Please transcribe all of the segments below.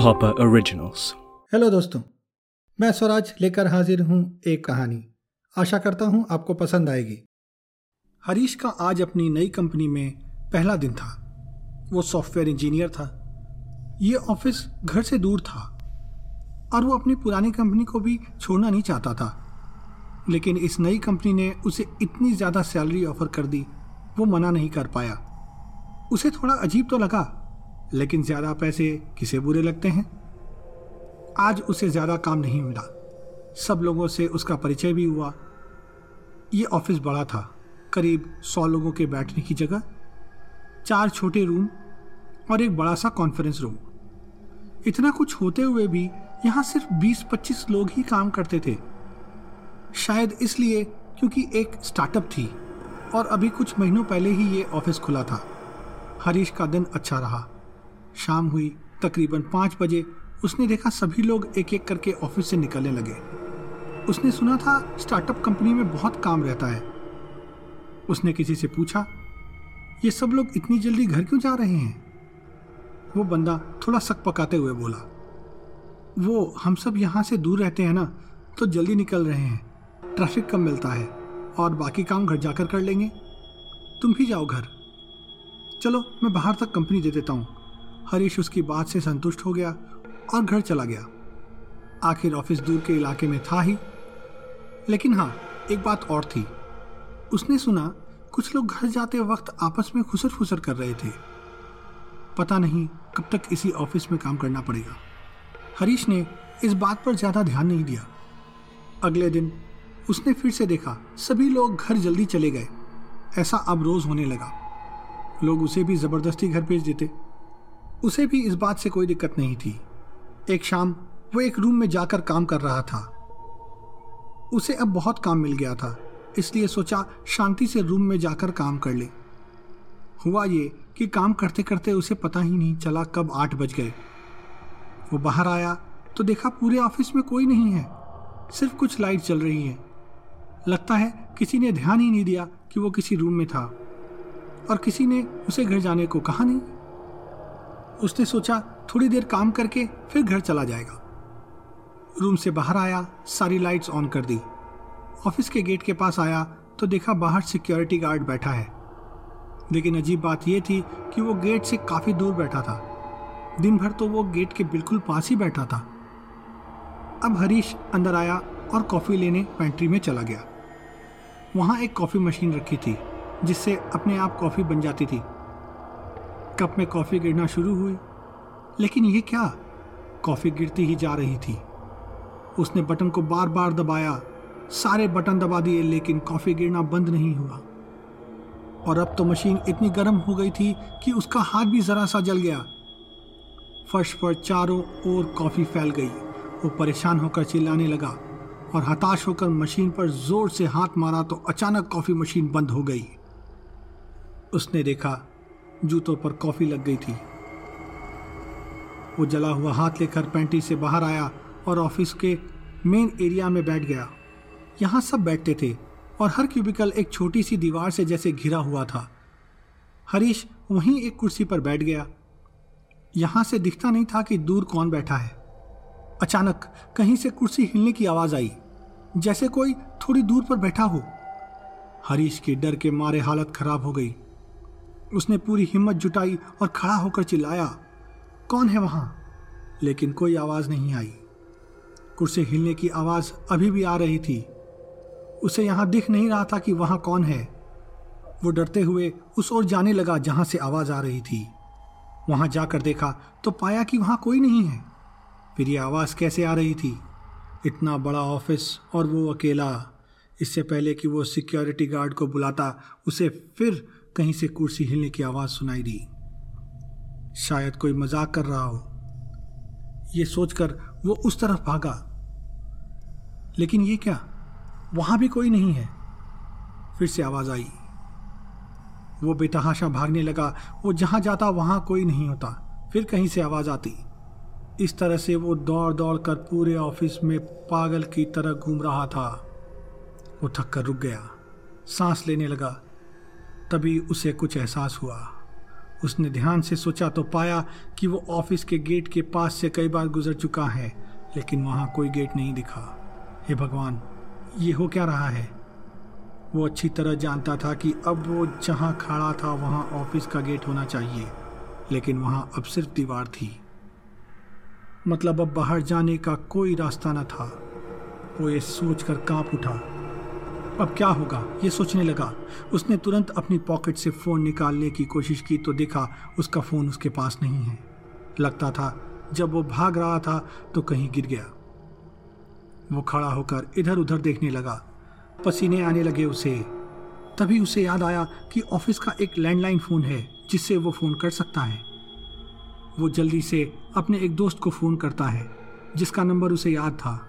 Hopper originals hello दोस्तों। मैं स्वराज लेकर हाजिर हूँ एक कहानी। आशा करता हूँ आपको पसंद आएगी। हरीश का आज अपनी नई कंपनी में पहला दिन था। वो सॉफ्टवेयर इंजीनियर था। ये ऑफ़िस घर से दूर था। और वो अपनी पुरानी कंपनी को भी छोड़ना नहीं चाहता था। लेकिन इस नई कंपनी ने उसे इतनी ज़्यादा सैलरी ऑफ़र कर दी, वो मना नहीं कर पाया। उसे थोड़ा अजीब तो लगा लेकिन ज़्यादा पैसे किसे बुरे लगते हैं? आज उसे ज़्यादा काम नहीं मिला। सब लोगों से उसका परिचय भी हुआ। ये ऑफ़िस बड़ा था, करीब सौ लोगों के बैठने की जगह। चार छोटे रूम और एक बड़ा सा कॉन्फ्रेंस रूम इतना कुछ होते हुए भी यहाँ सिर्फ़ 20-25 लोग ही काम करते थे। शायद इसलिए क्योंकि एक स्टार्टअप थी और अभी कुछ महीनों पहले ही ये ऑफ़िस खुला था। हरीश का दिन अच्छा रहा। शाम हुई, तकरीबन पाँच बजे, उसने देखा सभी लोग एक एक करके ऑफ़िस से निकलने लगे। उसने सुना था, स्टार्टअप कंपनी में बहुत काम रहता है। उसने किसी से पूछा, ये सब लोग इतनी जल्दी घर क्यों जा रहे हैं? वो बंदा थोड़ा सक पकाते हुए बोला, वो, हम सब यहाँ से दूर रहते हैं ना तो जल्दी निकल रहे हैं। ट्रैफ़िक कम मिलता है, और बाकी काम घर जाकर कर लेंगे। तुम भी जाओ घर। चलो, मैं बाहर तक कंपनी दे देता हूँ। हरीश उसकी बात से संतुष्ट हो गया और घर चला गया। आखिर ऑफ़िस दूर के इलाके में था ही। लेकिन हाँ एक बात और थी। उसने सुना, कुछ लोग घर जाते वक्त आपस में खुसर फुसर कर रहे थे। पता नहीं कब तक इसी ऑफ़िस में काम करना पड़ेगा। हरीश ने इस बात पर ज़्यादा ध्यान नहीं दिया। अगले दिन उसने फिर से देखा, सभी लोग घर जल्दी चले गए। ऐसा अब रोज़ होने लगा। लोग उसे भी ज़बरदस्ती घर भेज देते। उसे भी इस बात से कोई दिक्कत नहीं थी। एक शाम वो एक रूम में जाकर काम कर रहा था। उसे अब बहुत काम मिल गया था, इसलिए सोचा शांति से रूम में जाकर काम कर ले। हुआ ये कि काम करते करते उसे पता ही नहीं चला कब आठ बज गए। वो बाहर आया तो देखा पूरे ऑफ़िस में कोई नहीं है, सिर्फ़ कुछ लाइट चल रही है। लगता है किसी ने ध्यान ही नहीं दिया कि वो किसी रूम में था। और किसी ने उसे घर जाने को कहा नहीं। उसने सोचा थोड़ी देर काम करके फिर घर चला जाएगा। रूम से बाहर आया, सारी लाइट्स ऑन कर दी। ऑफ़िस के गेट के पास आया तो देखा बाहर सिक्योरिटी गार्ड बैठा है। लेकिन अजीब बात यह थी कि वो गेट से काफ़ी दूर बैठा था। दिन भर तो वो गेट के बिल्कुल पास ही बैठा था। अब हरीश अंदर आया और कॉफ़ी लेने पेंट्री में चला गया। वहाँ एक कॉफ़ी मशीन रखी थी, जिससे अपने आप कॉफ़ी बन जाती थी। कप में कॉफ़ी गिरना शुरू हुई। लेकिन ये क्या? कॉफ़ी गिरती ही जा रही थी। उसने बटन को बार बार दबाया। सारे बटन दबा दिए, लेकिन कॉफ़ी गिरना बंद नहीं हुआ। और अब तो मशीन इतनी गर्म हो गई थी कि उसका हाथ भी ज़रा सा जल गया। फर्श पर चारों ओर कॉफ़ी फैल गई। वो परेशान होकर चिल्लाने लगा और हताश होकर मशीन पर ज़ोर से हाथ मारा तो अचानक कॉफ़ी मशीन बंद हो गई। उसने देखा जूतों पर कॉफ़ी लग गई थी। वो जला हुआ हाथ लेकर पेंटी से बाहर आया और ऑफ़िस के मेन एरिया में बैठ गया। यहाँ सब बैठते थे और हर क्यूबिकल एक छोटी सी दीवार से जैसे घिरा हुआ था। हरीश वहीं एक कुर्सी पर बैठ गया। यहाँ से दिखता नहीं था कि दूर कौन बैठा है। अचानक कहीं से कुर्सी हिलने की आवाज़ आई, जैसे कोई थोड़ी दूर पर बैठा हो। हरीश के डर के मारे हालत खराब हो गई। उसने पूरी हिम्मत जुटाई और खड़ा होकर चिल्लाया, कौन है वहाँ? लेकिन कोई आवाज़ नहीं आई। कुर्सी हिलने की आवाज़ अभी भी आ रही थी। उसे यहाँ दिख नहीं रहा था कि वहाँ कौन है। वो डरते हुए उस ओर जाने लगा जहाँ से आवाज़ आ रही थी। वहाँ जाकर देखा तो पाया कि वहाँ कोई नहीं है। फिर ये आवाज़ कैसे आ रही थी? इतना बड़ा ऑफ़िस और वो अकेला। इससे पहले कि वो सिक्योरिटी गार्ड को बुलाता, उसे फिर कहीं से कुर्सी हिलने की आवाज़ सुनाई दी। शायद कोई मज़ाक कर रहा हो। ये सोचकर वो उस तरफ़ भागा। लेकिन ये क्या? वहाँ भी कोई नहीं है। फिर से आवाज़ आई। वो बेतहाशा भागने लगा। वो जहाँ जाता वहाँ कोई नहीं होता। फिर कहीं से आवाज़ आती। इस तरह से वो दौड़ दौड़ कर पूरे ऑफ़िस में पागल की तरह घूम रहा था। वो थक कर रुक गया। सांस लेने लगा। तभी उसे कुछ एहसास हुआ। उसने ध्यान से सोचा तो पाया कि वो ऑफ़िस के गेट के पास से कई बार गुजर चुका है, लेकिन वहाँ कोई गेट नहीं दिखा। हे भगवान, ये हो क्या रहा है? वो अच्छी तरह जानता था कि अब वो जहाँ खड़ा था वहाँ ऑफ़िस का गेट होना चाहिए, लेकिन वहाँ अब सिर्फ़ दीवार थी। मतलब अब बाहर जाने का कोई रास्ता न था। वो ये सोचकर काँप उठा। अब क्या होगा? ये सोचने लगा। उसने तुरंत अपनी पॉकेट से फ़ोन निकालने की कोशिश की तो देखा उसका फ़ोन उसके पास नहीं है। लगता था, जब वो भाग रहा था तो कहीं गिर गया। वो खड़ा होकर इधर उधर देखने लगा। पसीने आने लगे उसे। तभी उसे याद आया कि ऑफ़िस का एक लैंडलाइन फ़ोन है, जिससे वो फ़ोन कर सकता है। वो जल्दी से अपने एक दोस्त को फ़ोन करता है, जिसका नंबर उसे याद था।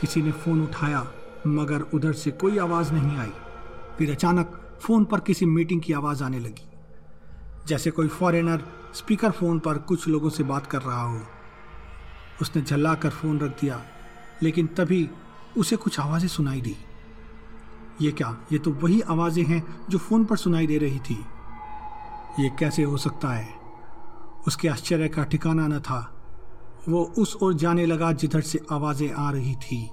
किसी ने फ़ोन उठाया मगर उधर से कोई आवाज़ नहीं आई। फिर अचानक फ़ोन पर किसी मीटिंग की आवाज़ आने लगी। जैसे कोई फॉरेनर स्पीकर फ़ोन पर कुछ लोगों से बात कर रहा हो। उसने झल्ला कर फ़ोन रख दिया, लेकिन तभी उसे कुछ आवाज़ें सुनाई दी। ये क्या? ये तो वही आवाज़ें हैं जो फ़ोन पर सुनाई दे रही थी। ये कैसे हो सकता है? उसके आश्चर्य का ठिकाना न था। वो उस ओर जाने लगा जिधर से आवाज़ें आ रही थी।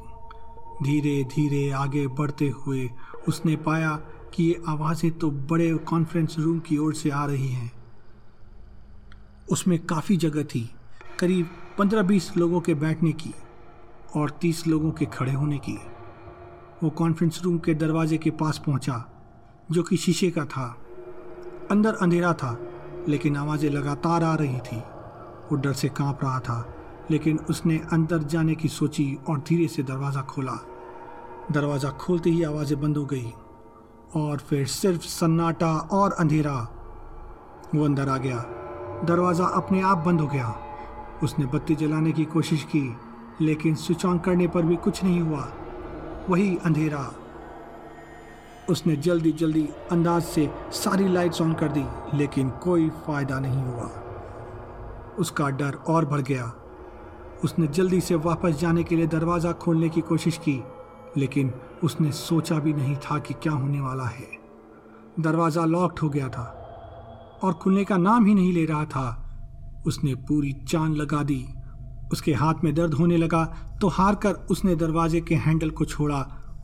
धीरे धीरे आगे बढ़ते हुए उसने पाया कि ये आवाज़ें तो बड़े कॉन्फ्रेंस रूम की ओर से आ रही हैं। उसमें काफ़ी जगह थी, करीब पंद्रह बीस लोगों के बैठने की और तीस लोगों के खड़े होने की। वो कॉन्फ्रेंस रूम के दरवाजे के पास पहुँचा, जो कि शीशे का था। अंदर अंधेरा था, लेकिन आवाज़ें लगातार आ रही थी। वो डर से काँप रहा था, लेकिन उसने अंदर जाने की सोची और धीरे से दरवाज़ा खोला। दरवाज़ा खोलते ही आवाज़ें बंद हो गई और फिर सिर्फ़ सन्नाटा और अंधेरा। वो अंदर आ गया। दरवाज़ा अपने आप बंद हो गया। उसने बत्ती जलाने की कोशिश की, लेकिन स्विच ऑन करने पर भी कुछ नहीं हुआ। वही अंधेरा। उसने जल्दी जल्दी अंदाज से सारी लाइट्स ऑन कर दी, लेकिन कोई फ़ायदा नहीं हुआ। उसका डर और बढ़ गया। उसने जल्दी से वापस जाने के लिए दरवाज़ा खोलने की कोशिश की। लेकिन उसने सोचा भी नहीं था कि क्या होने वाला है। दरवाज़ा लॉक्ड हो गया था और खुलने का नाम ही नहीं ले रहा था। उसने पूरी चाँद लगा दी। उसके हाथ में दर्द होने लगा तो हार कर उसने दरवाजे के हैंडल को छोड़ा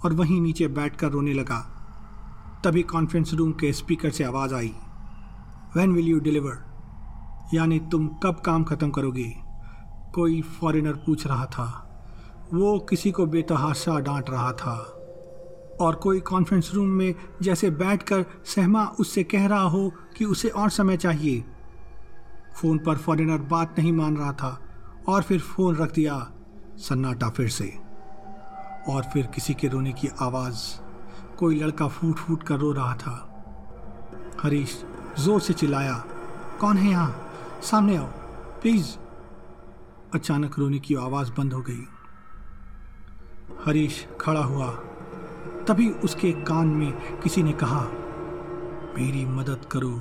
और वहीं नीचे बैठकर रोने लगा। तभी कॉन्फ्रेंस रूम के स्पीकर से आवाज़ आई। वैन विल यू डिलीवर यानी तुम कब काम ख़त्म करोगे? कोई फॉरेनर पूछ रहा था। वो किसी को बेतहाशा डांट रहा था। और कोई कॉन्फ्रेंस रूम में जैसे बैठकर सहमा उससे कह रहा हो कि उसे और समय चाहिए। फ़ोन पर फॉरेनर बात नहीं मान रहा था और फिर फ़ोन रख दिया सन्नाटा फिर से। और फिर किसी के रोने की आवाज़, कोई लड़का फूट फूट कर रो रहा था। हरीश ज़ोर से चिल्लाया, कौन है यहाँ? सामने आओ प्लीज़ अचानक रोने की आवाज़ बंद हो गई। हरीश खड़ा हुआ। तभी उसके कान में किसी ने कहा, मेरी मदद करो।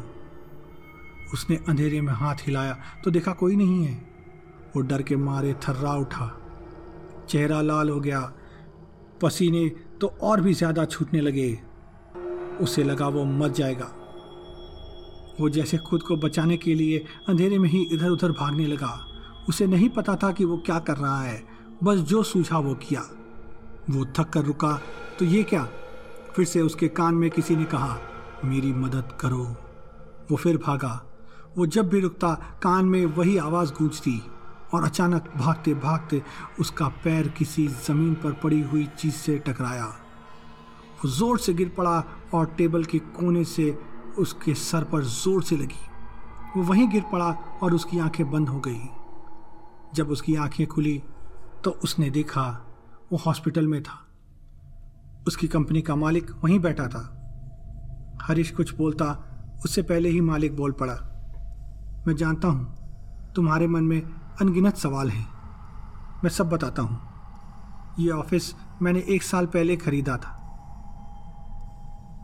उसने अंधेरे में हाथ हिलाया तो देखा कोई नहीं है? वो डर के मारे थर्रा उठा। चेहरा लाल हो गया। पसीने तो और भी ज़्यादा छूटने लगे। उसे लगा वो मर जाएगा। वो जैसे खुद को बचाने के लिए अंधेरे में ही इधर उधर भागने लगा। उसे नहीं पता था कि वो क्या कर रहा है। बस जो सूझा वो किया। वो थक कर रुका तो ये क्या? फिर से उसके कान में किसी ने कहा, मेरी मदद करो। वो फिर भागा। वो जब भी रुकता, कान में वही आवाज़ गूंजती और अचानक भागते भागते उसका पैर किसी ज़मीन पर पड़ी हुई चीज़ से टकराया। वो ज़ोर से गिर पड़ा और टेबल के कोने से उसके सर पर ज़ोर से लगी। वो वहीं गिर पड़ा और उसकी आँखें बंद हो गई। जब उसकी आँखें खुली तो उसने देखा वो हॉस्पिटल में था। उसकी कंपनी का मालिक वहीं बैठा था। हरीश कुछ बोलता, उससे पहले ही मालिक बोल पड़ा, मैं जानता हूँ, तुम्हारे मन में अनगिनत सवाल हैं। मैं सब बताता हूँ। ये ऑफ़िस मैंने एक साल पहले खरीदा था।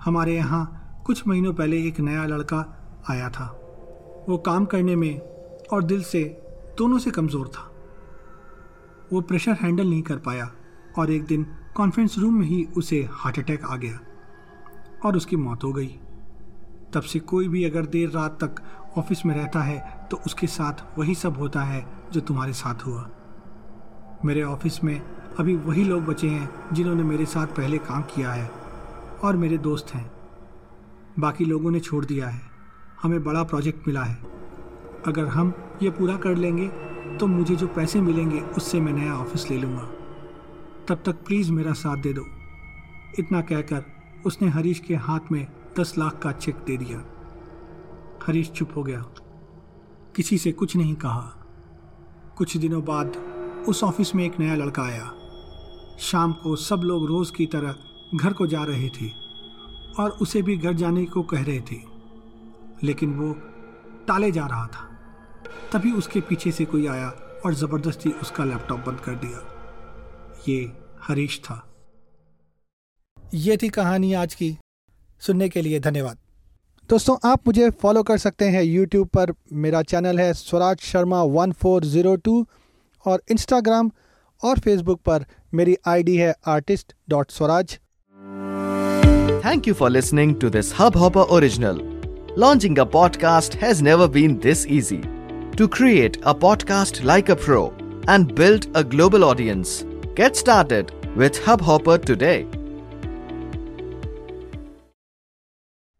हमारे यहाँ कुछ महीनों पहले एक नया लड़का आया था। वो काम करने में और दिल से दोनों से कमज़ोर था। वो प्रेशर हैंडल नहीं कर पाया। और एक दिन कॉन्फ्रेंस रूम में ही उसे हार्ट अटैक आ गया और उसकी मौत हो गई। तब से कोई भी अगर देर रात तक ऑफ़िस में रहता है तो उसके साथ वही सब होता है जो तुम्हारे साथ हुआ। मेरे ऑफ़िस में अभी वही लोग बचे हैं जिन्होंने मेरे साथ पहले काम किया है और मेरे दोस्त हैं। बाकी लोगों ने छोड़ दिया है। हमें बड़ा प्रोजेक्ट मिला है। अगर हम ये पूरा कर लेंगे तो मुझे जो पैसे मिलेंगे, उससे मैं नया ऑफ़िस ले लूँगा। तब तक प्लीज़ मेरा साथ दे दो। इतना कहकर उसने हरीश के हाथ में दस लाख का चेक दे दिया। हरीश चुप हो गया। किसी से कुछ नहीं कहा। कुछ दिनों बाद उस ऑफ़िस में एक नया लड़का आया। शाम को सब लोग रोज की तरह घर को जा रहे थे और उसे भी घर जाने को कह रहे थे। लेकिन वो टाले जा रहा था। तभी उसके पीछे से कोई आया और ज़बरदस्ती उसका लैपटॉप बंद कर दिया। ये हरीश था। ये थी कहानी आज की। सुनने के लिए धन्यवाद। दोस्तों आप मुझे फॉलो कर सकते हैं यूट्यूब पर। मेरा चैनल है Swaraj Sharma one four zero two और इंस्टाग्राम और फेसबुक पर मेरी आईडी है artist dot Swaraj thank you for listening to this Hub Hop original launching a podcast has never been this easy to create a podcast like a pro and build a global audience get started with Hubhopper today.